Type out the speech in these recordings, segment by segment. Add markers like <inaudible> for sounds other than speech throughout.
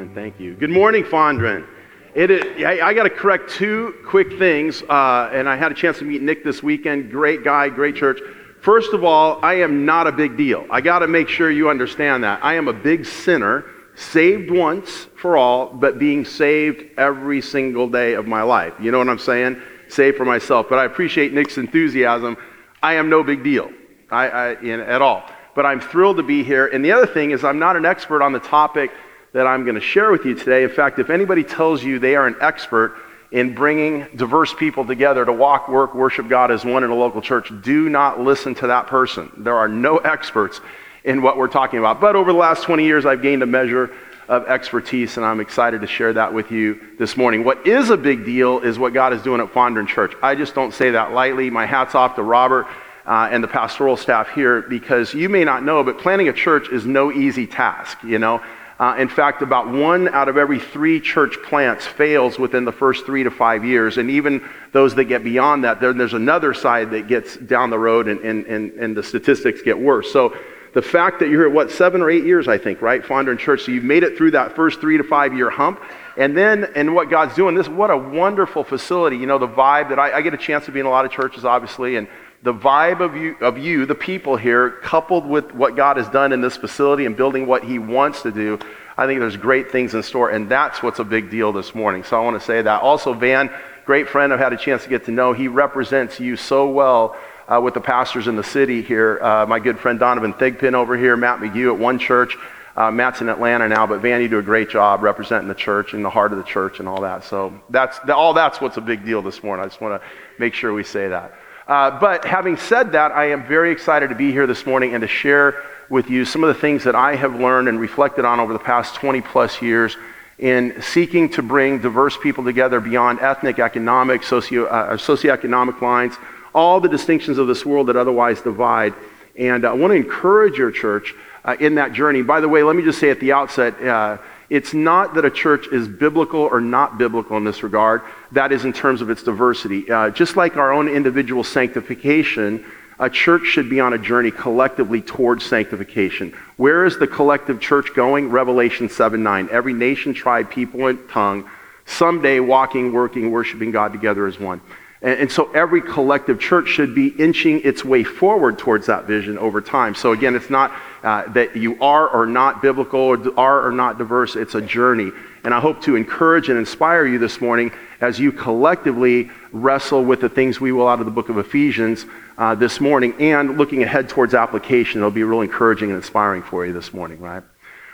Amen. Thank you. Good morning, Fondren. It is, I, I got to correct two quick things, uh, and I had a chance to meet Nick this weekend. Great guy, great church. First of all, I am not a big deal. I got to make sure you understand that. I am a big sinner, saved once for all, but being saved every single day of my life. You know what I'm saying? Saved for myself. But I appreciate Nick's enthusiasm. I am no big deal I, I, in, at all. But I'm thrilled to be here. And the other thing is, I'm not an expert on the topic that I'm going to share with you today. In fact, if anybody tells you they are an expert in bringing diverse people together to walk, work, worship God as one in a local church, do not listen to that person. There are no experts in what we're talking about. But over the last 20 years, I've gained a measure of expertise, and I'm excited to share that with you this morning. What is a big deal is what God is doing at Fondren Church. I just don't say that lightly. My hat's off to Robert uh, and the pastoral staff here because you may not know, but planning a church is no easy task, you know. Uh, in fact, about one out of every three church plants fails within the first three to five years. And even those that get beyond that, there, there's another side that gets down the road and, and, and, and the statistics get worse. So the fact that you're at what, seven or eight years, I think, right? Fondren Church. So you've made it through that first three to five year hump. And then, and what God's doing, this, what a wonderful facility. You know, the vibe that I, I get a chance to be in a lot of churches, obviously, and the vibe of you, of you, the people here, coupled with what God has done in this facility and building what He wants to do, I think there's great things in store, and that's what's a big deal this morning. So I want to say that. Also, Van, great friend I've had a chance to get to know. He represents you so well uh, with the pastors in the city here. Uh, my good friend Donovan Thigpen over here, Matt McGee at one church. Uh, Matt's in Atlanta now, but Van, you do a great job representing the church and the heart of the church and all that. So that's all. That's what's a big deal this morning. I just want to make sure we say that. Uh, but having said that, I am very excited to be here this morning and to share with you some of the things that I have learned and reflected on over the past 20 plus years in seeking to bring diverse people together beyond ethnic, economic, socio, uh, socioeconomic lines, all the distinctions of this world that otherwise divide. And I want to encourage your church uh, in that journey. By the way, let me just say at the outset, uh, it's not that a church is biblical or not biblical in this regard. That is in terms of its diversity. Uh, just like our own individual sanctification, a church should be on a journey collectively towards sanctification. Where is the collective church going? Revelation 7 9. Every nation, tribe, people, and tongue, someday walking, working, worshiping God together as one. And, and, so every collective church should be inching its way forward towards that vision over time. So again, it's not uh, that you are or not biblical or are or not diverse, it's a journey. And I hope to encourage and inspire you this morning as you collectively wrestle with the things we will out of the book of Ephesians uh, this morning and looking ahead towards application. It'll be real encouraging and inspiring for you this morning, right?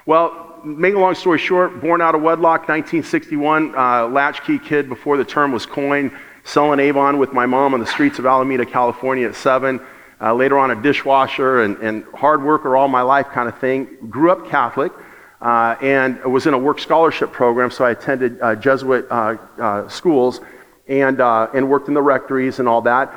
Well, make a long story short, born out of wedlock, 1961, uh, latchkey kid before the term was coined selling Avon with my mom on the streets of Alameda, California at seven. Uh, later on, a dishwasher and, and hard worker all my life kind of thing. Grew up Catholic uh, and was in a work scholarship program, so I attended uh, Jesuit uh, uh, schools and, uh, and worked in the rectories and all that.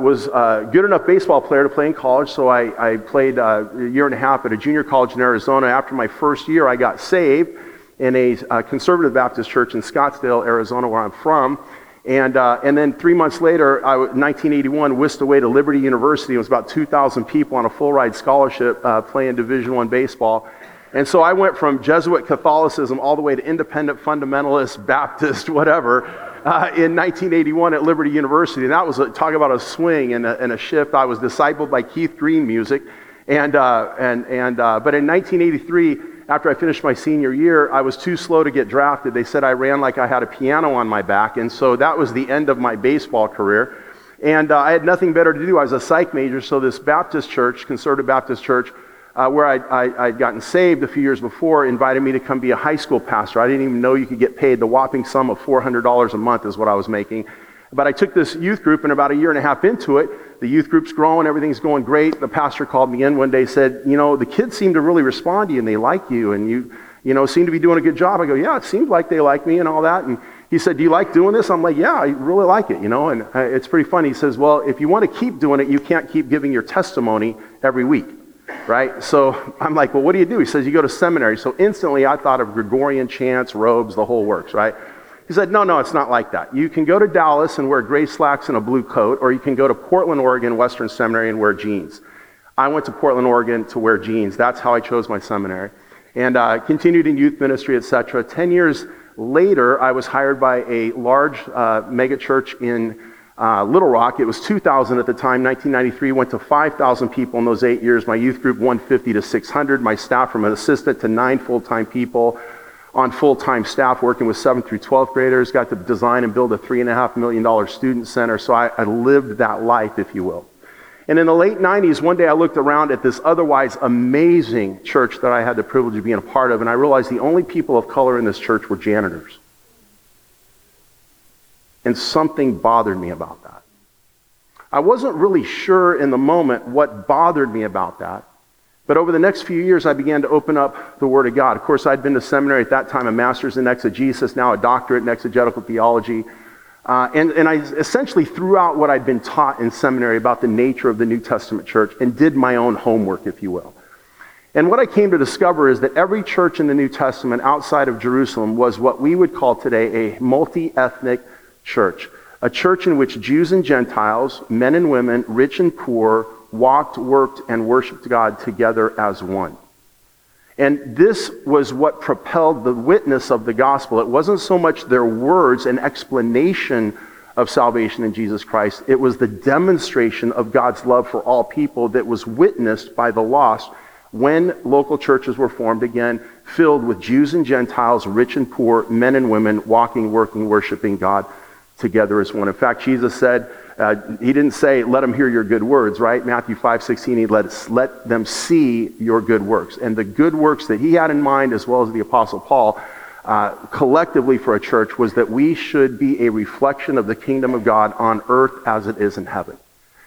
was a good enough baseball player to play in college, so I, I played a year and a half at a junior college in Arizona. After my first year, I got saved in a, a conservative Baptist church in Scottsdale, Arizona, where I'm from. And, uh, and then three months later, I, 1981, whisked away to Liberty University. It was about 2,000 people on a full ride scholarship uh, playing Division One baseball. And so I went from Jesuit Catholicism all the way to independent fundamentalist, Baptist, whatever, uh, in 1981 at Liberty University. And that was, a, talk about a swing and a, and a shift. I was discipled by Keith Green music. And, uh, and, and, uh, but in 1983, after I finished my senior year, I was too slow to get drafted. They said I ran like I had a piano on my back, and so that was the end of my baseball career. And uh, I had nothing better to do. I was a psych major, so this Baptist church, conservative Baptist church, uh, where I, would gotten saved a few years before, invited me to come be a high school pastor. I didn't even know you could get paid. The whopping sum of $400 a month is what I was making. But I took this youth group, and about a year and a half into it, the youth group's growing, everything's going great. The pastor called me in one day, said, You know, the kids seem to really respond to you, and they like you, and you, you know, seem to be doing a good job. I go, Yeah, it seems like they like me and all that. And he said, Do you like doing this? I'm like, Yeah, I really like it, you know, and uh, it's pretty funny. He says, Well, if you want to keep doing it, you can't keep giving your testimony every week right? So I'm like, well, what do you do? He says, you go to seminary. So instantly I thought of Gregorian chants, robes, the whole works, right? He said, No, no, it's not like that. You can go to Dallas and wear gray slacks and a blue coat, or you can go to Portland, Oregon, Western Seminary, and wear jeans. I went to Portland, Oregon to wear jeans. That's how I chose my seminary. and uh, continued in youth ministry, etc. Ten years later, I was hired by a large uh, megachurch in uh, Little Rock. It was 2,000 at the time. 1993 went to 5,000 people in those eight years. My youth group 150 to 600. My staff from an assistant to nine full-time people on full-time staff working with 7th through 12th graders. Got to design and build a $3.5 million student center. So I, I lived that life, if you will. And in the late 90s, one day I looked around at this otherwise amazing church that I had the privilege of being a part of, and I realized the only people of color in this church were janitors. And something bothered me about that. I wasn't really sure in the moment what bothered me about that. But over the next few years, I began to open up the Word of God. Of course, I'd been to seminary at that time, a master's in exegesis, now a doctorate in exegetical theology. Uh, and, and I essentially threw out what I'd been taught in seminary about the nature of the New Testament church and did my own homework, if you will. And what I came to discover is that every church in the New Testament outside of Jerusalem was what we would call today a multi ethnic church. A church in which Jews and Gentiles, men and women, rich and poor, walked, worked, and worshiped God together as one. And this was what propelled the witness of the gospel. It wasn't so much their words and explanation of salvation in Jesus Christ, it was the demonstration of God's love for all people that was witnessed by the lost when local churches were formed again, filled with Jews and Gentiles, rich and poor, men and women, walking, working, worshiping God together as one. In fact, Jesus said, uh, he didn't say, let them hear your good words, right? Matthew 5, 16, he let, let them see your good works. And the good works that he had in mind, as well as the Apostle Paul, uh, collectively for a church, was that we should be a reflection of the kingdom of God on earth as it is in heaven.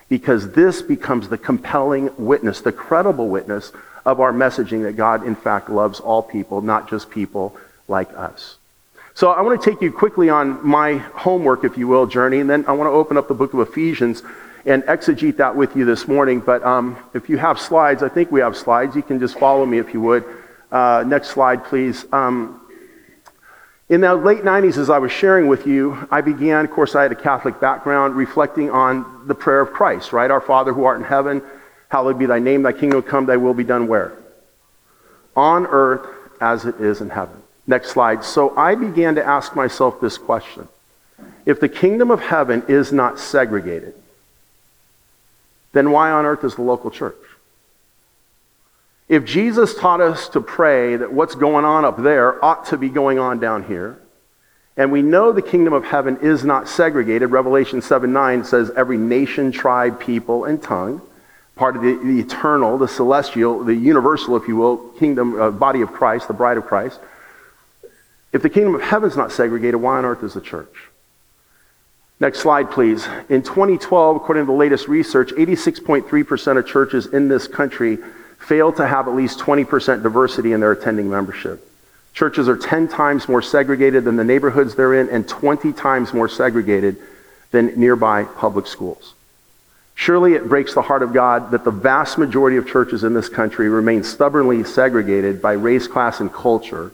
Because this becomes the compelling witness, the credible witness of our messaging that God, in fact, loves all people, not just people like us. So I want to take you quickly on my homework, if you will, journey, and then I want to open up the book of Ephesians and exegete that with you this morning. But um, if you have slides, I think we have slides. You can just follow me if you would. Uh, next slide, please. Um, in the late 90s, as I was sharing with you, I began, of course, I had a Catholic background, reflecting on the prayer of Christ, right? Our Father who art in heaven, hallowed be thy name, thy kingdom come, thy will be done where? On earth as it is in heaven. Next slide. So I began to ask myself this question. If the kingdom of heaven is not segregated, then why on earth is the local church? If Jesus taught us to pray that what's going on up there ought to be going on down here, and we know the kingdom of heaven is not segregated, Revelation 7 9 says every nation, tribe, people, and tongue, part of the, the eternal, the celestial, the universal, if you will, kingdom, uh, body of Christ, the bride of Christ. If the kingdom of heaven is not segregated, why on earth is the church? Next slide, please. In 2012, according to the latest research, 86.3% of churches in this country fail to have at least 20% diversity in their attending membership. Churches are 10 times more segregated than the neighborhoods they're in and 20 times more segregated than nearby public schools. Surely it breaks the heart of God that the vast majority of churches in this country remain stubbornly segregated by race, class, and culture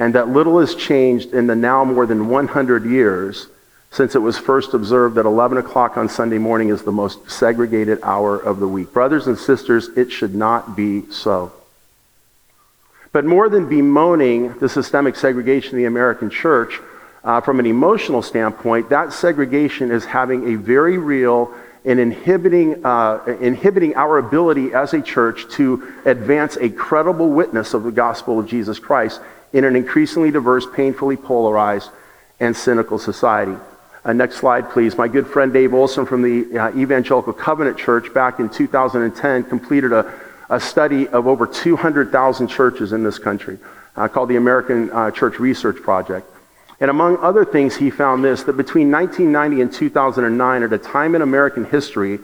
and that little has changed in the now more than 100 years since it was first observed that 11 o'clock on Sunday morning is the most segregated hour of the week. Brothers and sisters, it should not be so. But more than bemoaning the systemic segregation of the American church, uh, from an emotional standpoint, that segregation is having a very real and inhibiting, uh, inhibiting our ability as a church to advance a credible witness of the gospel of Jesus Christ in an increasingly diverse, painfully polarized, and cynical society. Uh, next slide, please. My good friend Dave Olson from the uh, Evangelical Covenant Church back in 2010 completed a, a study of over 200,000 churches in this country uh, called the American uh, Church Research Project. And among other things, he found this that between 1990 and 2009, at a time in American history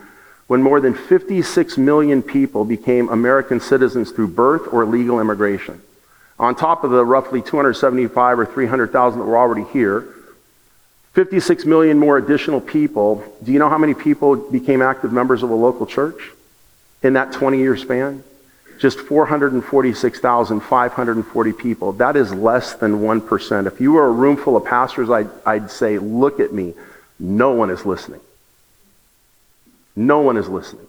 when more than 56 million people became American citizens through birth or legal immigration, on top of the roughly 275 or 300,000 that were already here, 56 million more additional people. Do you know how many people became active members of a local church in that 20 year span? Just 446,540 people. That is less than 1%. If you were a room full of pastors, I'd, I'd say, look at me. No one is listening. No one is listening.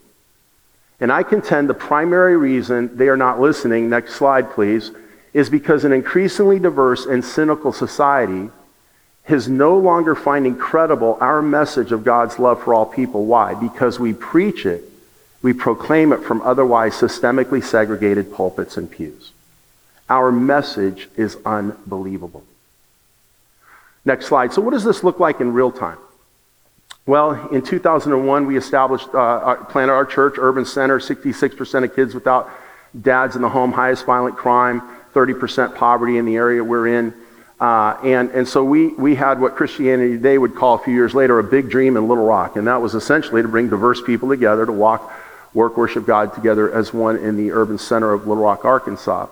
And I contend the primary reason they are not listening, next slide please, is because an increasingly diverse and cynical society is no longer finding credible our message of God's love for all people. Why? Because we preach it, we proclaim it from otherwise systemically segregated pulpits and pews. Our message is unbelievable. Next slide. So, what does this look like in real time? Well, in 2001, we established, uh, our, planted our church, Urban Center, 66% of kids without dads in the home, highest violent crime, 30% poverty in the area we're in. Uh, and, and so we, we had what Christianity Today would call a few years later a big dream in Little Rock. And that was essentially to bring diverse people together to walk, work, worship God together as one in the urban center of Little Rock, Arkansas.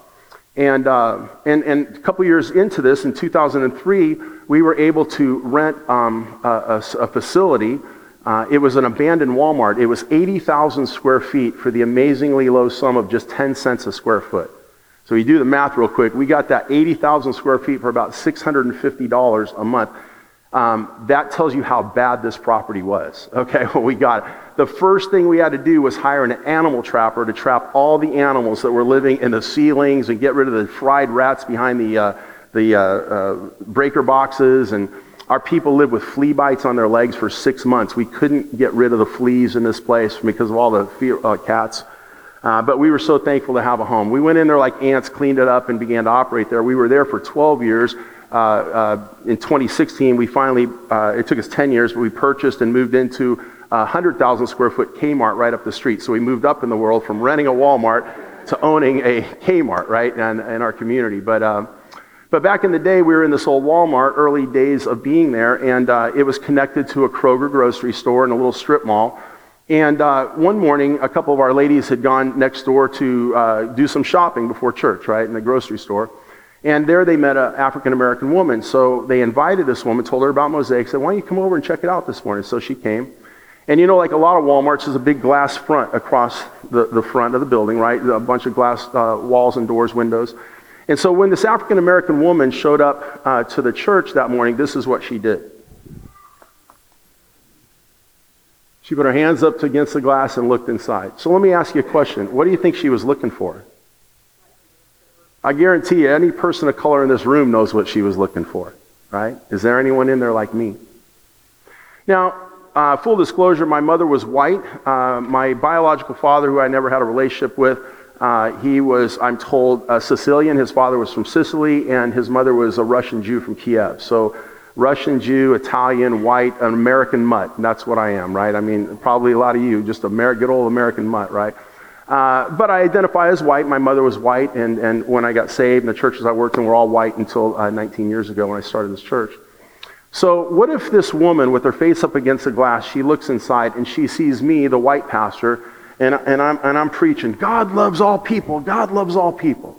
And, uh, and, and a couple years into this, in 2003, we were able to rent um, a, a, a, facility. Uh, it was an abandoned Walmart. It was 80,000 square feet for the amazingly low sum of just 10 cents a square foot. So you do the math real quick. We got that 80,000 square feet for about $650 a month. Um, that tells you how bad this property was. <laughs> Okay, well, we got it the first thing we had to do was hire an animal trapper to trap all the animals that were living in the ceilings and get rid of the fried rats behind the, uh, the uh, uh, breaker boxes. And our people lived with flea bites on their legs for six months. We couldn't get rid of the fleas in this place because of all the uh, cats. Uh, but we were so thankful to have a home. We went in there like ants, cleaned it up, and began to operate there. We were there for 12 years. Uh, uh, in 2016, we finally, uh, it took us 10 years, but we purchased and moved into 100,000 square foot Kmart right up the street. So we moved up in the world from renting a Walmart to owning a Kmart, right, in, in our community. But, uh, but back in the day, we were in this old Walmart, early days of being there, and uh, it was connected to a Kroger grocery store and a little strip mall. And uh, one morning, a couple of our ladies had gone next door to uh, do some shopping before church, right, in the grocery store. And there they met an African American woman. So they invited this woman, told her about Mosaic, said, Why don't you come over and check it out this morning? So she came. And you know, like a lot of Walmarts, there's a big glass front across the, the front of the building, right? A bunch of glass uh, walls and doors, windows. And so when this African American woman showed up uh, to the church that morning, this is what she did. She put her hands up against the glass and looked inside. So let me ask you a question. What do you think she was looking for? I guarantee you, any person of color in this room knows what she was looking for, right? Is there anyone in there like me? Now, uh, full disclosure, my mother was white. Uh, my biological father, who I never had a relationship with, uh, he was, I'm told, a Sicilian. His father was from Sicily, and his mother was a Russian Jew from Kiev. So, Russian Jew, Italian, white, an American mutt. That's what I am, right? I mean, probably a lot of you, just a Amer- good old American mutt, right? Uh, but I identify as white. My mother was white, and, and when I got saved, and the churches I worked in were all white until uh, 19 years ago when I started this church. So, what if this woman, with her face up against the glass, she looks inside and she sees me, the white pastor, and, and, I'm, and I'm preaching, God loves all people, God loves all people.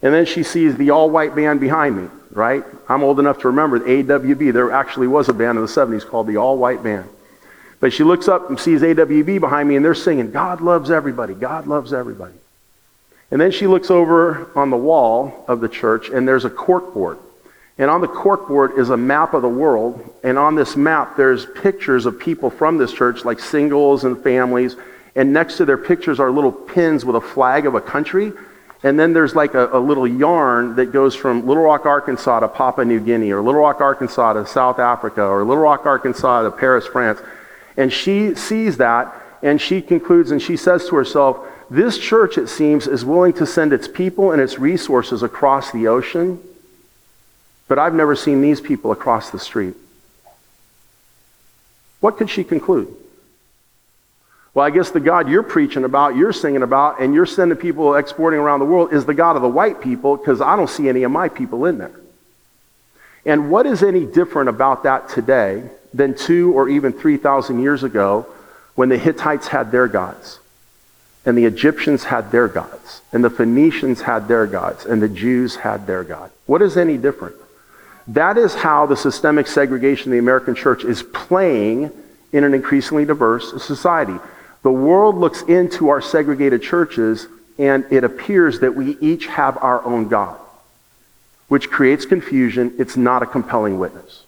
And then she sees the all white band behind me, right? I'm old enough to remember the AWB. There actually was a band in the 70s called the All White Band. But she looks up and sees AWB behind me, and they're singing, God loves everybody, God loves everybody. And then she looks over on the wall of the church, and there's a corkboard. And on the corkboard is a map of the world. And on this map, there's pictures of people from this church, like singles and families. And next to their pictures are little pins with a flag of a country. And then there's like a, a, little yarn that goes from Little Rock, Arkansas to Papua New Guinea, or Little Rock, Arkansas to South Africa, or Little Rock, Arkansas to Paris, France. And she sees that, and she concludes and she says to herself, This church, it seems, is willing to send its people and its resources across the ocean but I've never seen these people across the street. What could she conclude? Well, I guess the God you're preaching about, you're singing about, and you're sending people exporting around the world is the God of the white people because I don't see any of my people in there. And what is any different about that today than two or even 3,000 years ago when the Hittites had their gods, and the Egyptians had their gods, and the Phoenicians had their gods, and the Jews had their God? What is any different? That is how the systemic segregation of the American church is playing in an increasingly diverse society. The world looks into our segregated churches and it appears that we each have our own God, which creates confusion. It's not a compelling witness.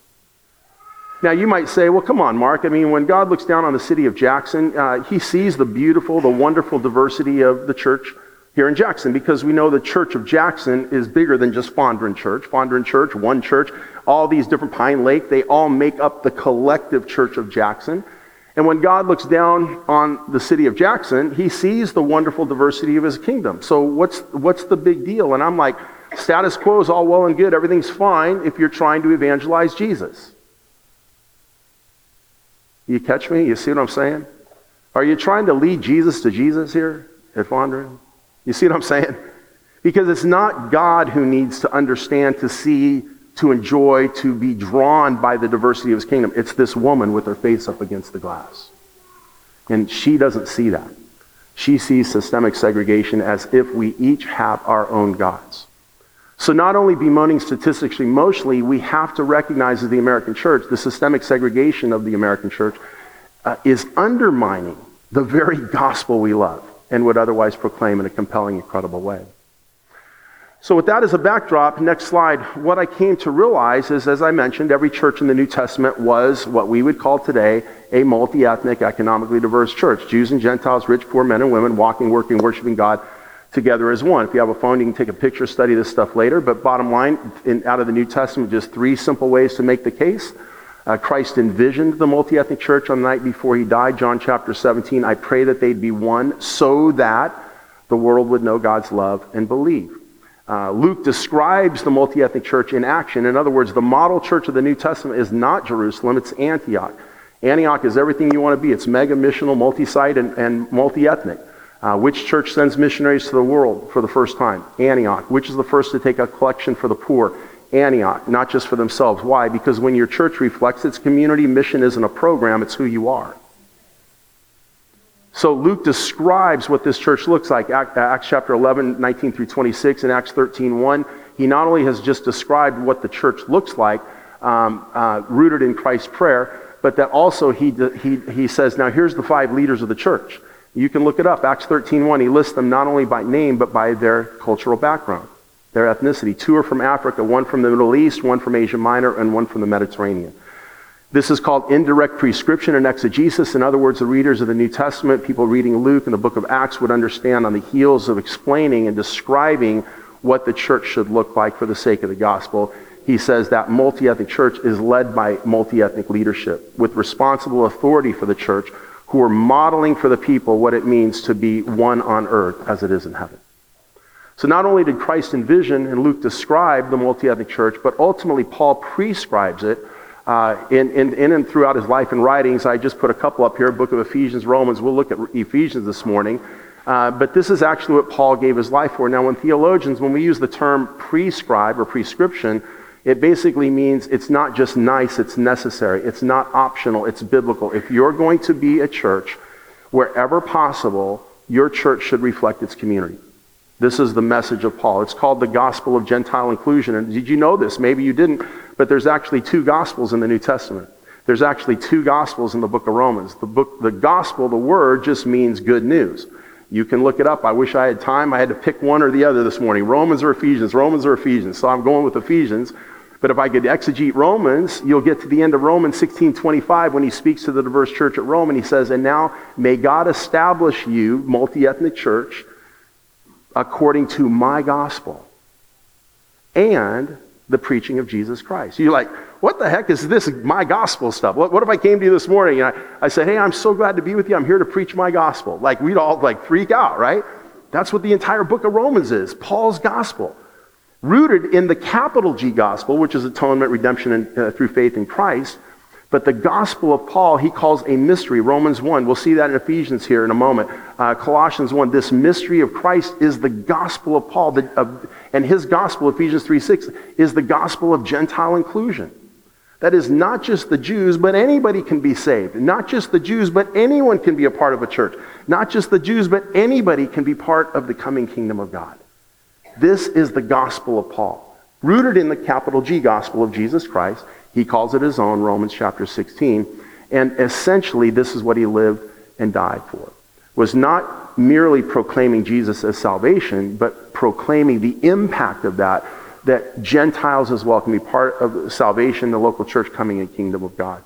Now, you might say, well, come on, Mark. I mean, when God looks down on the city of Jackson, uh, he sees the beautiful, the wonderful diversity of the church here in Jackson because we know the Church of Jackson is bigger than just Fondren Church. Fondren Church, one church, all these different Pinelake, they all make up the collective Church of Jackson. And when God looks down on the city of Jackson, he sees the wonderful diversity of his kingdom. So what's, what's the big deal? And I'm like, status quo is all well and good. Everything's fine if you're trying to evangelize Jesus. You catch me? You see what I'm saying? Are you trying to lead Jesus to Jesus here at Fondren? You see what I'm saying? Because it's not God who needs to understand, to see, to enjoy, to be drawn by the diversity of his kingdom. It's this woman with her face up against the glass. And she doesn't see that. She sees systemic segregation as if we each have our own gods. So not only bemoaning statistics emotionally, we have to recognize as the American church, the systemic segregation of the American church uh, is undermining the very gospel we love and would otherwise proclaim in a compelling, incredible way. So, with that as a backdrop, next slide, what I came to realize is, as I mentioned, every church in the New Testament was what we would call today a multi ethnic, economically diverse church. Jews and Gentiles, rich, poor, men and women, walking, working, worshiping God together as one. If you have a phone, you can take a picture, study this stuff later. But bottom line, in, out of the New Testament, just three simple ways to make the case. Uh, Christ envisioned the multi ethnic church on the night before he died, John chapter 17. I pray that they'd be one so that the world would know God's love and believe. Uh, Luke describes the multi ethnic church in action. In other words, the model church of the New Testament is not Jerusalem, it's Antioch. Antioch is everything you want to be. It's mega missional, multi site, and, and multi ethnic. Uh, which church sends missionaries to the world for the first time? Antioch. Which is the first to take a collection for the poor? Antioch, not just for themselves. Why? Because when your church reflects its community, mission isn't a program, it's who you are. So Luke describes what this church looks like. Acts chapter 11, 19 through 26, and Acts 13, 1. He not only has just described what the church looks like, um, uh, rooted in Christ's prayer, but that also he, he, he says, now here's the five leaders of the church. You can look it up. Acts 13, 1. He lists them not only by name, but by their cultural background, their ethnicity. Two are from Africa, one from the Middle East, one from Asia Minor, and one from the Mediterranean. This is called indirect prescription and exegesis. In other words, the readers of the New Testament, people reading Luke and the book of Acts, would understand on the heels of explaining and describing what the church should look like for the sake of the gospel. He says that multi ethnic church is led by multi ethnic leadership with responsible authority for the church who are modeling for the people what it means to be one on earth as it is in heaven. So not only did Christ envision and Luke describe the multi ethnic church, but ultimately Paul prescribes it uh, in, in, in, and throughout his life and writings. I just put a couple up here book of Ephesians, Romans. We'll look at Ephesians this morning. Uh, but this is actually what Paul gave his life for. Now, when theologians, when we use the term prescribe or prescription, it basically means it's not just nice, it's necessary. It's not optional, it's biblical. If you're going to be a church, wherever possible, your church should reflect its community. This is the message of Paul. It's called the gospel of Gentile inclusion. And did you know this? Maybe you didn't. But there's actually two gospels in the New Testament. There's actually two gospels in the book of Romans. The book, the gospel, the word just means good news. You can look it up. I wish I had time. I had to pick one or the other this morning. Romans or Ephesians. Romans or Ephesians. So I'm going with Ephesians. But if I could exegete Romans, you'll get to the end of Romans 16:25 when he speaks to the diverse church at Rome and he says, "And now may God establish you, multi-ethnic church, according to my gospel and the preaching of Jesus Christ. You're like, what the heck is this, my gospel stuff? What, what if I came to you this morning and I, I said, hey, I'm so glad to be with you. I'm here to preach my gospel. Like, we'd all like freak out, right? That's what the entire book of Romans is Paul's gospel. Rooted in the capital G gospel, which is atonement, redemption, and, uh, through faith in Christ, but the gospel of Paul, he calls a mystery. Romans 1, we'll see that in Ephesians here in a moment. Uh, Colossians 1, this mystery of Christ is the gospel of Paul. The, of, and his gospel, Ephesians 3 6, is the gospel of Gentile inclusion. That is not just the Jews, but anybody can be saved. Not just the Jews, but anyone can be a part of a church. Not just the Jews, but anybody can be part of the coming kingdom of God. This is the gospel of Paul. Rooted in the capital G gospel of Jesus Christ, he calls it his own, Romans chapter 16. And essentially, this is what he lived and died for. Was not merely proclaiming Jesus as salvation, but proclaiming the impact of that, that Gentiles as well can be part of salvation, the local church coming in kingdom of God.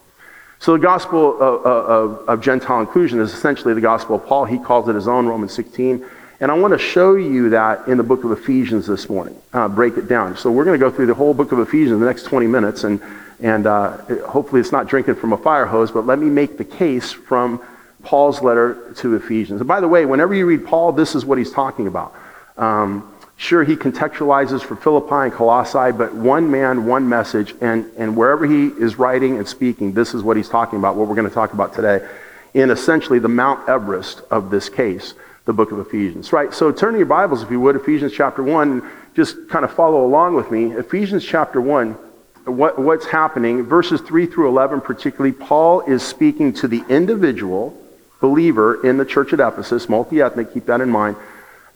So the gospel of, of, of, Gentile inclusion is essentially the gospel of Paul. He calls it his own, Romans 16. And I want to show you that in the book of Ephesians this morning, uh, break it down. So we're going to go through the whole book of Ephesians in the next 20 minutes, and, and uh, hopefully it's not drinking from a fire hose, but let me make the case from Paul's letter to Ephesians. And by the way, whenever you read Paul, this is what he's talking about. Um, sure, he contextualizes for Philippi and Colossae, but one man, one message, and, and wherever he is writing and speaking, this is what he's talking about, what we're going to talk about today, in essentially the Mount Everest of this case the book of Ephesians. Right? So turn to your Bibles, if you would, Ephesians chapter 1, just kind of follow along with me. Ephesians chapter 1, what, what's happening, verses 3 through 11 particularly, Paul is speaking to the individual believer in the church at Ephesus, multi ethnic, keep that in mind.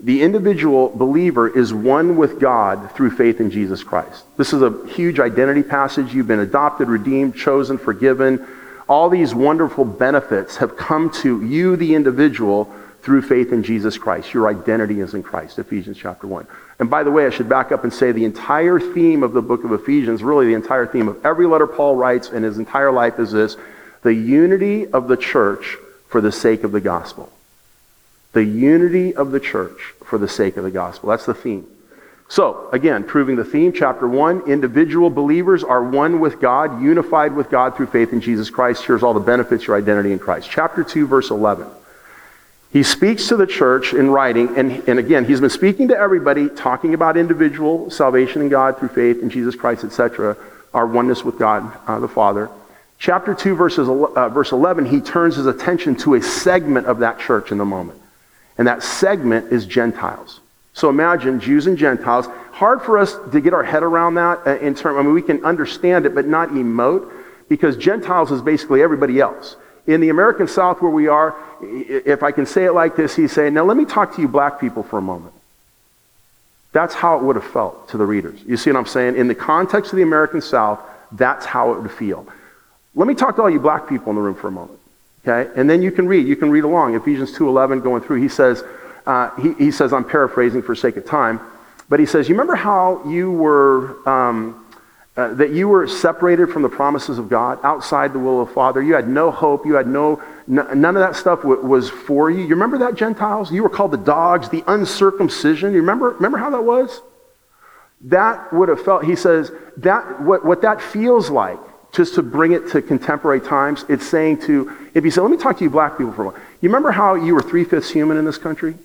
The individual believer is one with God through faith in Jesus Christ. This is a huge identity passage. You've been adopted, redeemed, chosen, forgiven. All these wonderful benefits have come to you, the individual, through faith in Jesus Christ. Your identity is in Christ, Ephesians chapter 1. And by the way, I should back up and say the entire theme of the book of Ephesians, really the entire theme of every letter Paul writes in his entire life is this the unity of the church for the sake of the gospel. The unity of the church for the sake of the gospel. That's the theme. So, again, proving the theme, chapter 1, individual believers are one with God, unified with God through faith in Jesus Christ. Here's all the benefits, your identity in Christ. Chapter 2, verse 11. He speaks to the church in writing, and, and again, he's been speaking to everybody, talking about individual salvation in God through faith in Jesus Christ, etc., our oneness with God uh, the Father. Chapter 2, verses, uh, verse 11, he turns his attention to a segment of that church in the moment. And that segment is Gentiles. So imagine Jews and Gentiles. Hard for us to get our head around that uh, in terms, I mean, we can understand it, but not emote, because Gentiles is basically everybody else. In the American South where we are, if I can say it like this, he's saying, now let me talk to you black people for a moment. That's how it would have felt to the readers. You see what I'm saying? In the context of the American South, that's how it would feel. Let me talk to all you black people in the room for a moment. Okay? And then you can read. You can read along. Ephesians 2.11 going through. He says, uh, he, he, says, I'm paraphrasing for sake of time, but he says, you remember how you were, um, uh, that you were separated from the promises of God, outside the will of the Father. You had no hope. You had no, none of that stuff w- was for you. You remember that, Gentiles? You were called the dogs, the uncircumcision. You remember, remember how that was? That would have felt, he says, that, what, what that feels like, just to bring it to contemporary times, it's saying to, if you say, let me talk to you black people for a moment. You remember how you were three-fifths human in this country?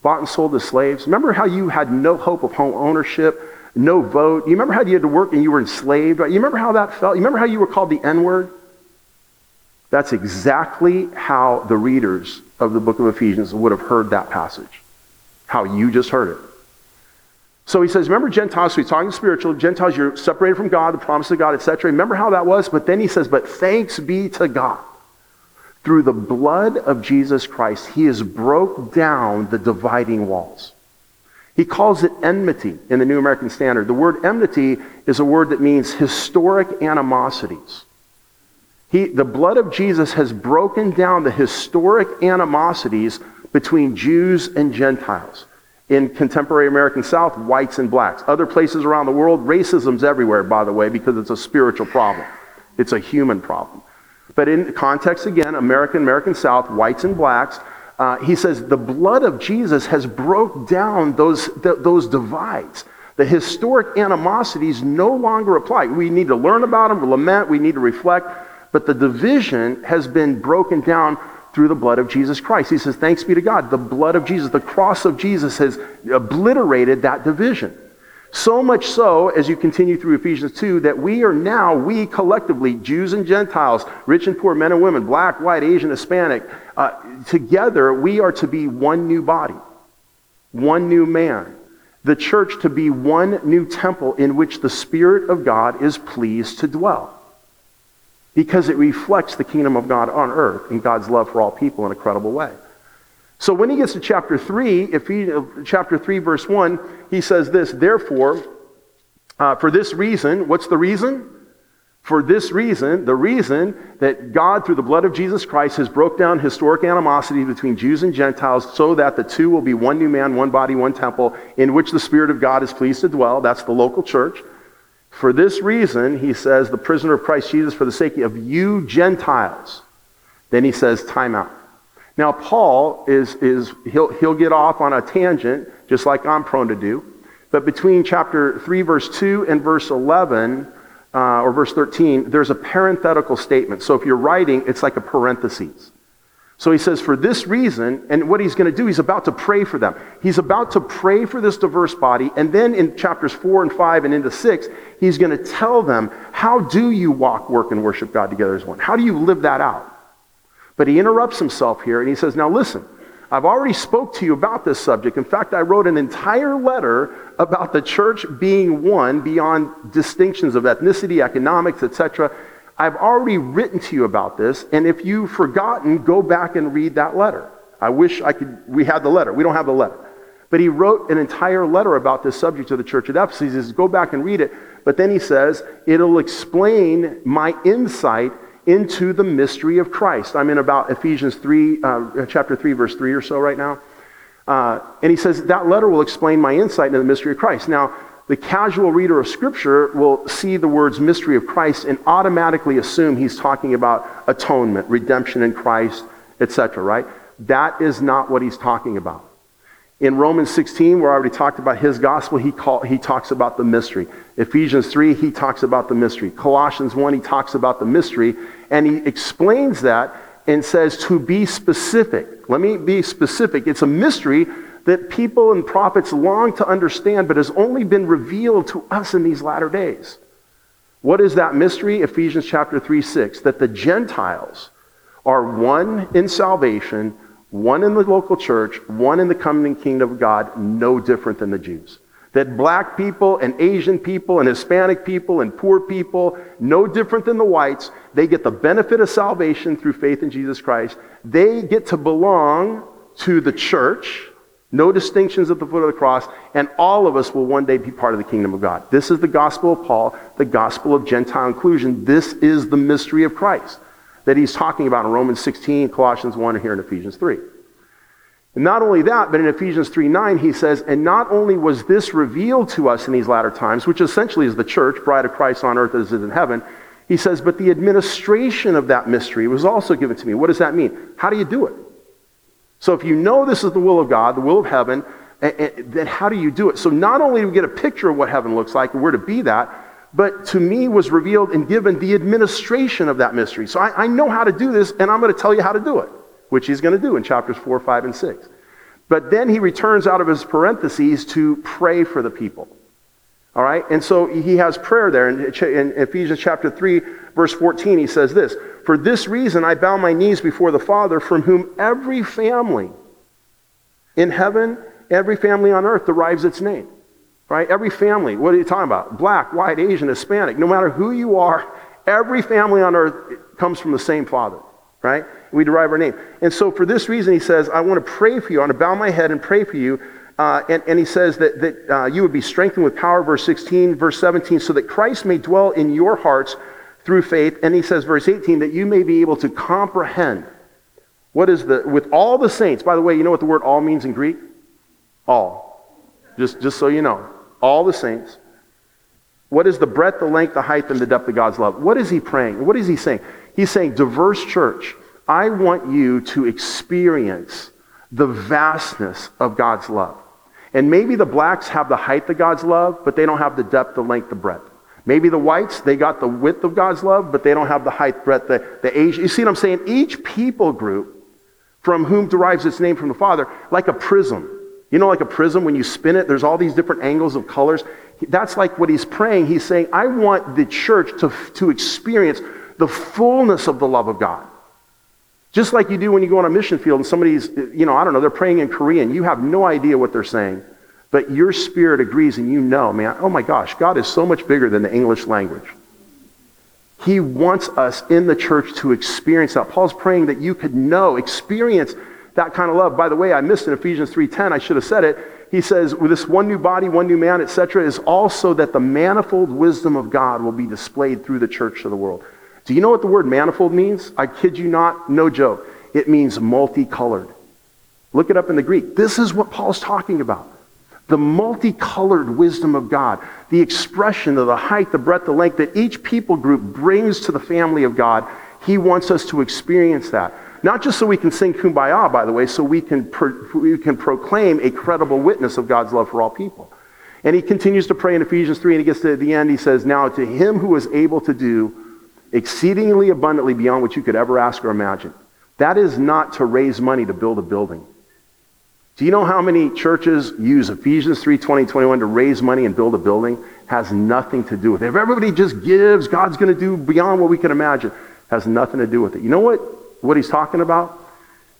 Bought and sold as slaves? Remember how you had no hope of home ownership? No vote. You remember how you had to work and you were enslaved? You remember how that felt? You remember how you were called the N word? That's exactly how the readers of the book of Ephesians would have heard that passage. How you just heard it. So he says, remember Gentiles, so he's talking spiritual. Gentiles, you're separated from God, the promise of God, etc. Remember how that was? But then he says, but thanks be to God. Through the blood of Jesus Christ, he has broke down the dividing walls. He calls it enmity in the New American Standard. The word enmity is a word that means historic animosities. He, the blood of Jesus has broken down the historic animosities between Jews and Gentiles. In contemporary American South, whites and blacks. Other places around the world, racism's everywhere, by the way, because it's a spiritual problem. It's a human problem. But in context, again, American, American South, whites and blacks, uh, he says the blood of Jesus has broke down those, th- those divides. The historic animosities no longer apply. We need to learn about them, lament, we need to reflect, but the division has been broken down through the blood of Jesus Christ. He says, Thanks be to God. The blood of Jesus, the cross of Jesus has obliterated that division. So much so, as you continue through Ephesians 2, that we are now, we collectively, Jews and Gentiles, rich and poor, men and women, black, white, Asian, Hispanic, uh, together we are to be one new body, one new man. The church to be one new temple in which the Spirit of God is pleased to dwell. Because it reflects the kingdom of God on earth and God's love for all people in a credible way. So when he gets to chapter 3, if he, chapter 3, verse 1, he says this, therefore, uh, for this reason, what's the reason? For this reason, the reason that God, through the blood of Jesus Christ, has broke down historic animosity between Jews and Gentiles so that the two will be one new man, one body, one temple, in which the Spirit of God is pleased to dwell. That's the local church. For this reason, he says, the prisoner of Christ Jesus, for the sake of you Gentiles. Then he says, time out. Now, Paul is, is he'll, he'll get off on a tangent, just like I'm prone to do. But between chapter 3, verse 2 and verse 11, uh, or verse 13, there's a parenthetical statement. So if you're writing, it's like a parenthesis. So he says, for this reason, and what he's going to do, he's about to pray for them. He's about to pray for this diverse body. And then in chapters 4 and 5 and into 6, he's going to tell them, how do you walk, work, and worship God together as one? How do you live that out? But he interrupts himself here and he says, Now listen, I've already spoke to you about this subject. In fact, I wrote an entire letter about the church being one beyond distinctions of ethnicity, economics, etc. I've already written to you about this, and if you've forgotten, go back and read that letter. I wish I could we had the letter. We don't have the letter. But he wrote an entire letter about this subject to the church at Ephesus. He says, go back and read it. But then he says, it'll explain my insight into the mystery of Christ. I'm in about Ephesians 3, uh, chapter 3, verse 3 or so right now. Uh, and he says that letter will explain my insight into the mystery of Christ. Now, the casual reader of Scripture will see the words mystery of Christ and automatically assume he's talking about atonement, redemption in Christ, etc., right? That is not what he's talking about. In Romans 16, where I already talked about his gospel, he, call, he talks about the mystery. Ephesians 3, he talks about the mystery. Colossians 1, he talks about the mystery. And he explains that and says to be specific. Let me be specific. It's a mystery that people and prophets long to understand, but has only been revealed to us in these latter days. What is that mystery? Ephesians chapter 3 6. That the Gentiles are one in salvation, one in the local church, one in the coming kingdom of God, no different than the Jews that black people and Asian people and Hispanic people and poor people, no different than the whites, they get the benefit of salvation through faith in Jesus Christ. They get to belong to the church, no distinctions at the foot of the cross, and all of us will one day be part of the kingdom of God. This is the gospel of Paul, the gospel of Gentile inclusion. This is the mystery of Christ that he's talking about in Romans 16, Colossians 1, and here in Ephesians 3. And not only that, but in Ephesians 3 9, he says, And not only was this revealed to us in these latter times, which essentially is the church, bride of Christ on earth as it is in heaven, he says, But the administration of that mystery was also given to me. What does that mean? How do you do it? So if you know this is the will of God, the will of heaven, then how do you do it? So not only do we get a picture of what heaven looks like and where to be that, but to me was revealed and given the administration of that mystery. So I, I know how to do this, and I'm going to tell you how to do it which he's going to do in chapters 4, 5, and 6. But then he returns out of his parentheses to pray for the people. All right? And so he has prayer there. In, in Ephesians chapter 3, verse 14, he says this For this reason I bow my knees before the Father, from whom every family in heaven, every family on earth derives its name. Right? Every family. What are you talking about? Black, white, Asian, Hispanic. No matter who you are, every family on earth comes from the same Father. Right? we derive our name. And so for this reason, he says, I want to pray for you. I want to bow my head and pray for you. Uh, and, and, he says that, that uh, you would be strengthened with power, verse 16, verse 17, so that Christ may dwell in your hearts through faith. And he says, verse 18, that you may be able to comprehend what is the, with all the saints. By the way, you know what the word all means in Greek? All. Just, just so you know. All the saints. What is the breadth, the length, the height, and the depth of God's love? What is he praying? What is he saying? He's saying, diverse church I want you to experience the vastness of God's love. And maybe the blacks have the height of God's love, but they don't have the depth, the length, the breadth. Maybe the whites, they got the width of God's love, but they don't have the height, breadth, the, the age. You see what I'm saying? Each people group from whom derives its name from the Father, like a prism. You know, like a prism, when you spin it, there's all these different angles of colors. That's like what he's praying. He's saying, I want the church to, to experience the fullness of the love of God. Just like you do when you go on a mission field and somebody's, you know, I don't know, they're praying in Korean. You have no idea what they're saying. But your spirit agrees and you know, man, oh my gosh, God is so much bigger than the English language. He wants us in the church to experience that. Paul's praying that you could know, experience that kind of love. By the way, I missed in Ephesians 3:10, I should have said it. He says, with this one new body, one new man, etc., is also that the manifold wisdom of God will be displayed through the church to the world. Do you know what the word manifold means? I kid you not, no joke. It means multicolored. Look it up in the Greek. This is what Paul's talking about. The multicolored wisdom of God, the expression of the height, the breadth, the length that each people group brings to the family of God. He wants us to experience that. Not just so we can sing kumbaya, by the way, so we can, pro- we can proclaim a credible witness of God's love for all people. And he continues to pray in Ephesians 3, and he gets to the end. He says, Now to him who is able to do exceedingly abundantly beyond what you could ever ask or imagine. That is not to raise money to build a building. Do you know how many churches use Ephesians 3 20, 21 to raise money and build a building? Has nothing to do with it. If everybody just gives, God's going to do beyond what we can imagine. Has nothing to do with it. You know what, what he's talking about?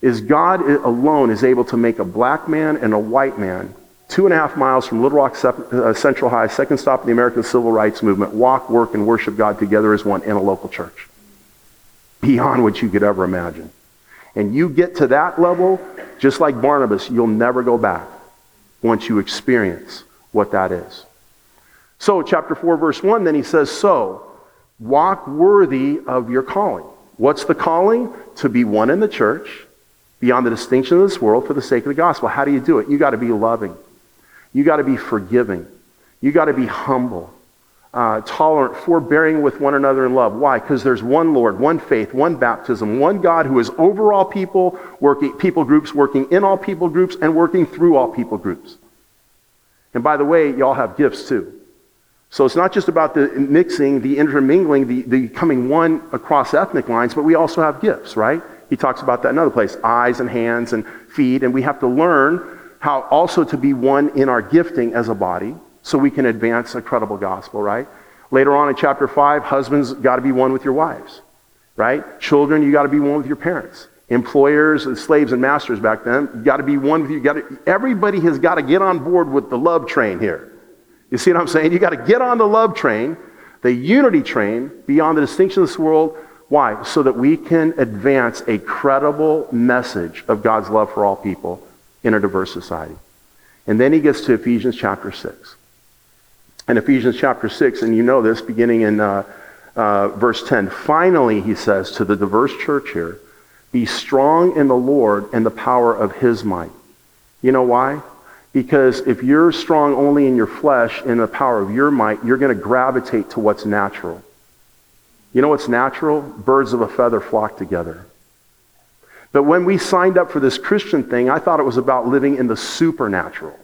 Is God alone is able to make a black man and a white man two and a half miles from Little Rock uh, Central High, second stop in the American Civil Rights Movement, walk, work, and worship God together as one in a local church. Beyond what you could ever imagine. And you get to that level, just like Barnabas, you'll never go back once you experience what that is. So, chapter 4, verse 1, then he says, So, walk worthy of your calling. What's the calling? To be one in the church, beyond the distinction of this world for the sake of the gospel. How do you do it? You got to be loving. You got to be forgiving. You got to be humble, uh, tolerant, forbearing with one another in love. Why? Because there's one Lord, one faith, one baptism, one God who is over all people, working people groups, working in all people groups, and working through all people groups. And by the way, y'all have gifts too. So it's not just about the mixing, the intermingling, the, the coming one across ethnic lines, but we also have gifts, right? He talks about that in another place eyes and hands and feet. And we have to learn how also to be one in our gifting as a body so we can advance a credible gospel, right? Later on in chapter 5, husbands got to be one with your wives, right? Children, you got to be one with your parents. Employers and slaves and masters back then, you got to be one with you. Got to, everybody has got to get on board with the love train here. You see what I'm saying? You got to get on the love train, the unity train, beyond the distinction of this world. Why? So that we can advance a credible message of God's love for all people in a diverse society. And then he gets to Ephesians chapter 6. In Ephesians chapter 6, and you know this, beginning in uh, uh, verse 10, finally, he says to the diverse church here, be strong in the Lord and the power of his might. You know why? Because if you're strong only in your flesh, in the power of your might, you're going to gravitate to what's natural. You know what's natural? Birds of a feather flock together. But when we signed up for this Christian thing, I thought it was about living in the supernatural,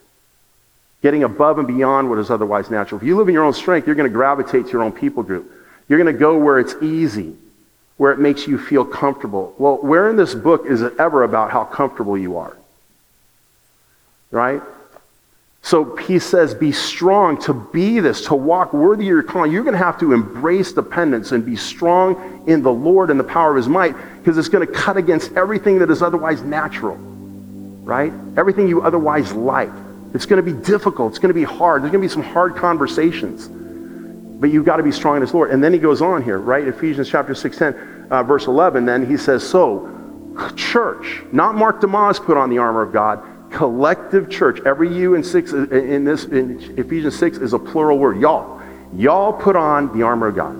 getting above and beyond what is otherwise natural. If you live in your own strength, you're going to gravitate to your own people group. You're going to go where it's easy, where it makes you feel comfortable. Well, where in this book is it ever about how comfortable you are? Right? So he says, be strong to be this, to walk worthy of your calling. You're going to have to embrace dependence and be strong in the Lord and the power of his might because it's going to cut against everything that is otherwise natural, right? Everything you otherwise like. It's going to be difficult. It's going to be hard. There's going to be some hard conversations. But you've got to be strong in his Lord. And then he goes on here, right? Ephesians chapter 6, uh, verse 11. Then he says, so, church, not Mark DeYmaz put on the armor of God collective church. Every you uh, in six in this in Ephesians 6 is a plural word. Y'all. Y'all put on the armor of God.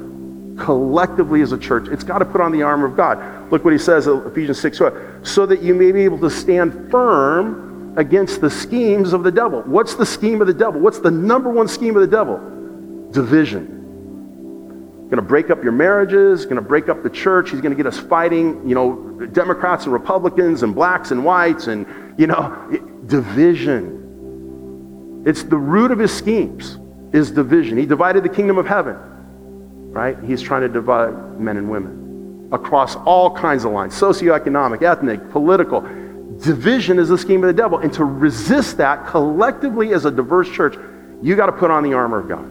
Collectively as a church, it's got to put on the armor of God. Look what he says in Ephesians 6 so that you may be able to stand firm against the schemes of the devil. What's the scheme of the devil? What's the number one scheme of the devil? Division. Going to break up your marriages, going to break up the church. He's going to get us fighting, you know, Democrats and Republicans and blacks and whites and you know, division. It's the root of his schemes is division. He divided the kingdom of heaven, right? He's trying to divide men and women across all kinds of lines, socioeconomic, ethnic, political. Division is the scheme of the devil. And to resist that collectively as a diverse church, you got to put on the armor of God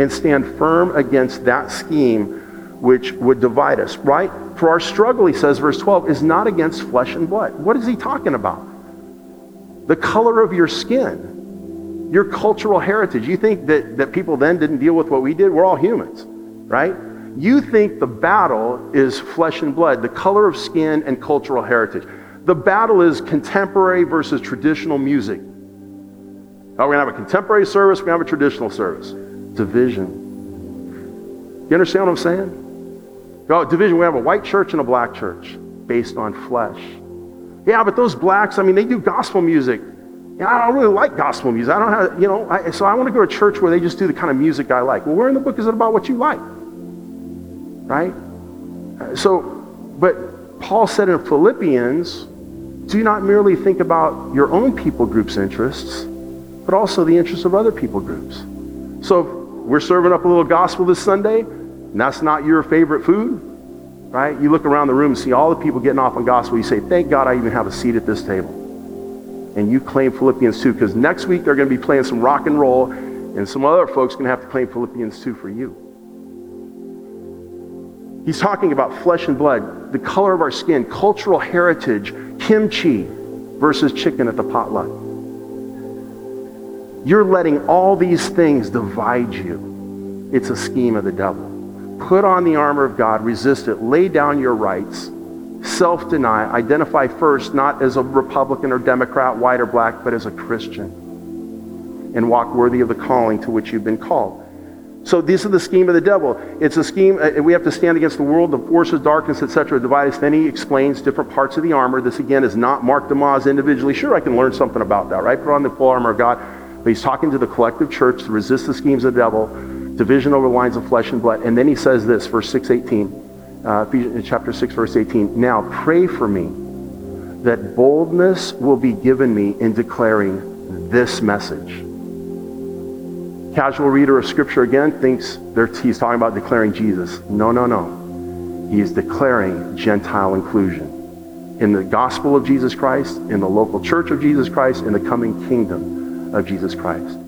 and stand firm against that scheme which would divide us, right? For our struggle, he says, verse 12, is not against flesh and blood. What is he talking about? the color of your skin, your cultural heritage. You think that, that people then didn't deal with what we did? We're all humans, right? You think the battle is flesh and blood, the color of skin and cultural heritage. The battle is contemporary versus traditional music. Oh, we're going to have a contemporary service, we're going to have a traditional service. Division. You understand what I'm saying? Division. We have a white church and a black church based on flesh. Yeah, but those blacks, I mean, they do gospel music. Yeah, I don't really like gospel music. I don't have, you know, I, so I want to go to church where they just do the kind of music I like. Well, where in the book is it about what you like? Right? Uh, so, but Paul said in Philippians, do not merely think about your own people group's interests, but also the interests of other people groups. So we're serving up a little gospel this Sunday, and that's not your favorite food, right? You look around the room and see all the people getting off on gospel. You say, thank God I even have a seat at this table. And you claim Philippians 2, because next week they're going to be playing some rock and roll, and some other folks going to have to claim Philippians 2 for you. He's talking about flesh and blood, the color of our skin, cultural heritage, kimchi versus chicken at the potluck. You're letting all these things divide you. It's a scheme of the devil. Put on the armor of God, resist it, lay down your rights, self deny, identify first not as a Republican or Democrat, white or black, but as a Christian, and walk worthy of the calling to which you've been called. So this is the scheme of the devil. It's a scheme, uh, we have to stand against the world, the forces, darkness, etc., divide us. Then he explains different parts of the armor. This, again, is not Mark DeYmaz individually. Sure, I can learn something about that, right? Put on the full armor of God. But he's talking to the collective church to resist the schemes of the devil, division over lines of flesh and blood. And then he says this, verse 6, 18, uh, chapter 6, verse 18. Now pray for me that boldness will be given me in declaring this message. Casual reader of Scripture again thinks he's talking about declaring Jesus. No, no, no. He is declaring Gentile inclusion in the gospel of Jesus Christ, in the local church of Jesus Christ, in the coming kingdom of Jesus Christ.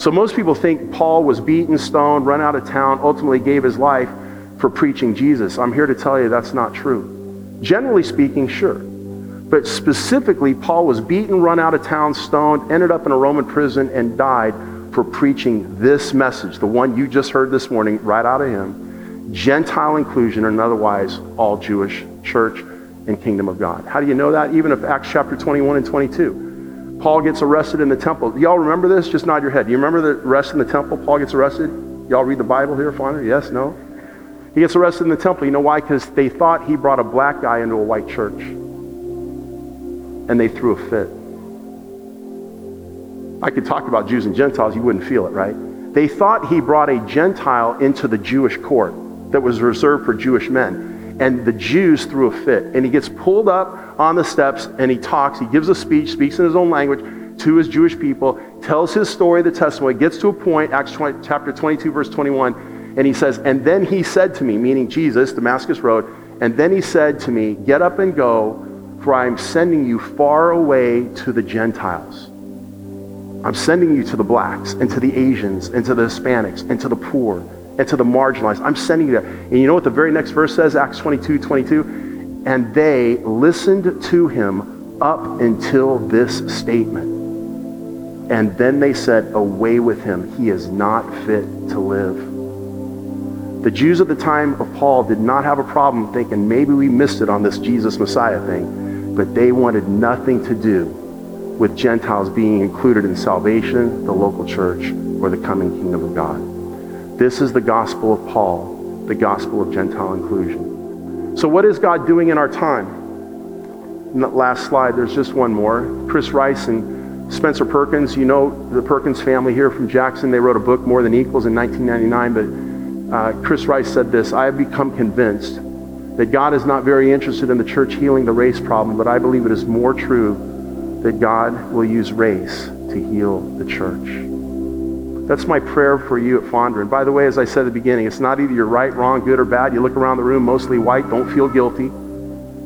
So most people think Paul was beaten, stoned, run out of town, ultimately gave his life for preaching Jesus. I'm here to tell you that's not true. Generally speaking, sure. But specifically, Paul was beaten, run out of town, stoned, ended up in a Roman prison, and died for preaching this message, the one you just heard this morning, right out of him Gentile inclusion, and otherwise all Jewish church and kingdom of God. How do you know that? Even if Acts chapter 21 and 22. Paul gets arrested in the temple. Y'all remember this? Just nod your head. You remember the arrest in the temple? Paul gets arrested? Y'all read the Bible here, Father? Yes, no? He gets arrested in the temple. You know why? Because they thought he brought a black guy into a white church. And they threw a fit. I could talk about Jews and Gentiles, you wouldn't feel it, right? They thought he brought a Gentile into the Jewish court that was reserved for Jewish men. And the Jews threw a fit. And he gets pulled up on the steps and he talks. He gives a speech, speaks in his own language to his Jewish people, tells his story, the testimony, gets to a point, Acts 20, chapter 22, verse 21, and he says, And then he said to me, meaning Jesus, Damascus Road, and then he said to me, Get up and go, for I am sending you far away to the Gentiles. I'm sending you to the blacks and to the Asians and to the Hispanics and to the poor and to the marginalized. I'm sending you there. And you know what the very next verse says, Acts 22, 22? And they listened to him up until this statement. And then they said, Away with him. He is not fit to live. The Jews at the time of Paul did not have a problem thinking maybe we missed it on this Jesus Messiah thing, but they wanted nothing to do with Gentiles being included in salvation, the local church, or the coming kingdom of God. This is the gospel of Paul, the gospel of Gentile inclusion. So, what is God doing in our time? In that last slide, there's just one more. Chris Rice and Spencer Perkins, you know the Perkins family here from Jackson. They wrote a book, More Than Equals, in 1999. But uh, Chris Rice said this I have become convinced that God is not very interested in the church healing the race problem, but I believe it is more true that God will use race to heal the church. That's my prayer for you at Fondren. By the way, as I said at the beginning, it's not either you're right, wrong, good, or bad. You look around the room, mostly white, don't feel guilty.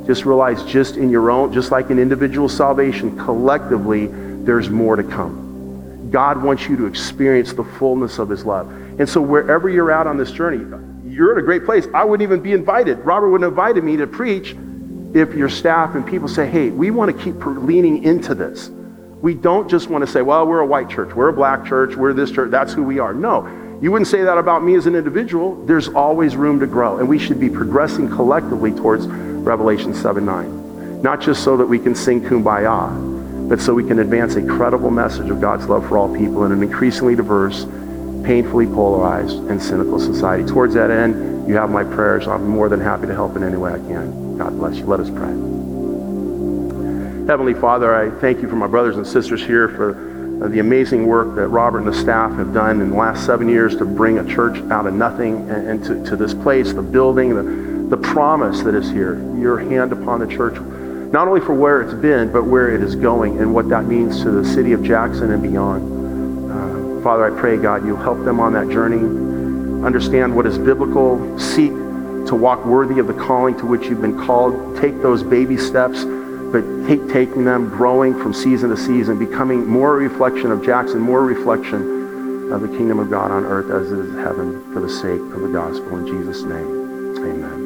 Just realize just in your own, just like in individual salvation, collectively, there's more to come. God wants you to experience the fullness of his love. And so wherever you're at on this journey, you're in a great place. I wouldn't even be invited. Robert wouldn't have invited me to preach if your staff and people say, hey, we want to keep leaning into this. We don't just want to say, well, we're a white church, we're a black church, we're this church, that's who we are. No, you wouldn't say that about me as an individual. There's always room to grow, and we should be progressing collectively towards Revelation 7 9. Not just so that we can sing kumbaya, but so we can advance a credible message of God's love for all people in an increasingly diverse, painfully polarized, and cynical society. Towards that end, you have my prayers. I'm more than happy to help in any way I can. God bless you. Let us pray. Heavenly Father, I thank you for my brothers and sisters here for uh, the amazing work that Robert and the staff have done in the last seven years to bring a church out of nothing and, and to, to, this place, the building, the, the promise that is here, your hand upon the church, not only for where it's been, but where it is going and what that means to the city of Jackson and beyond. Uh, Father, I pray, God, you'll help them on that journey, understand what is biblical, seek to walk worthy of the calling to which you've been called, take those baby steps, but take, taking them, growing from season to season, becoming more a reflection of Jackson, more a reflection of the kingdom of God on earth as it is heaven for the sake of the gospel. In Jesus' name, amen.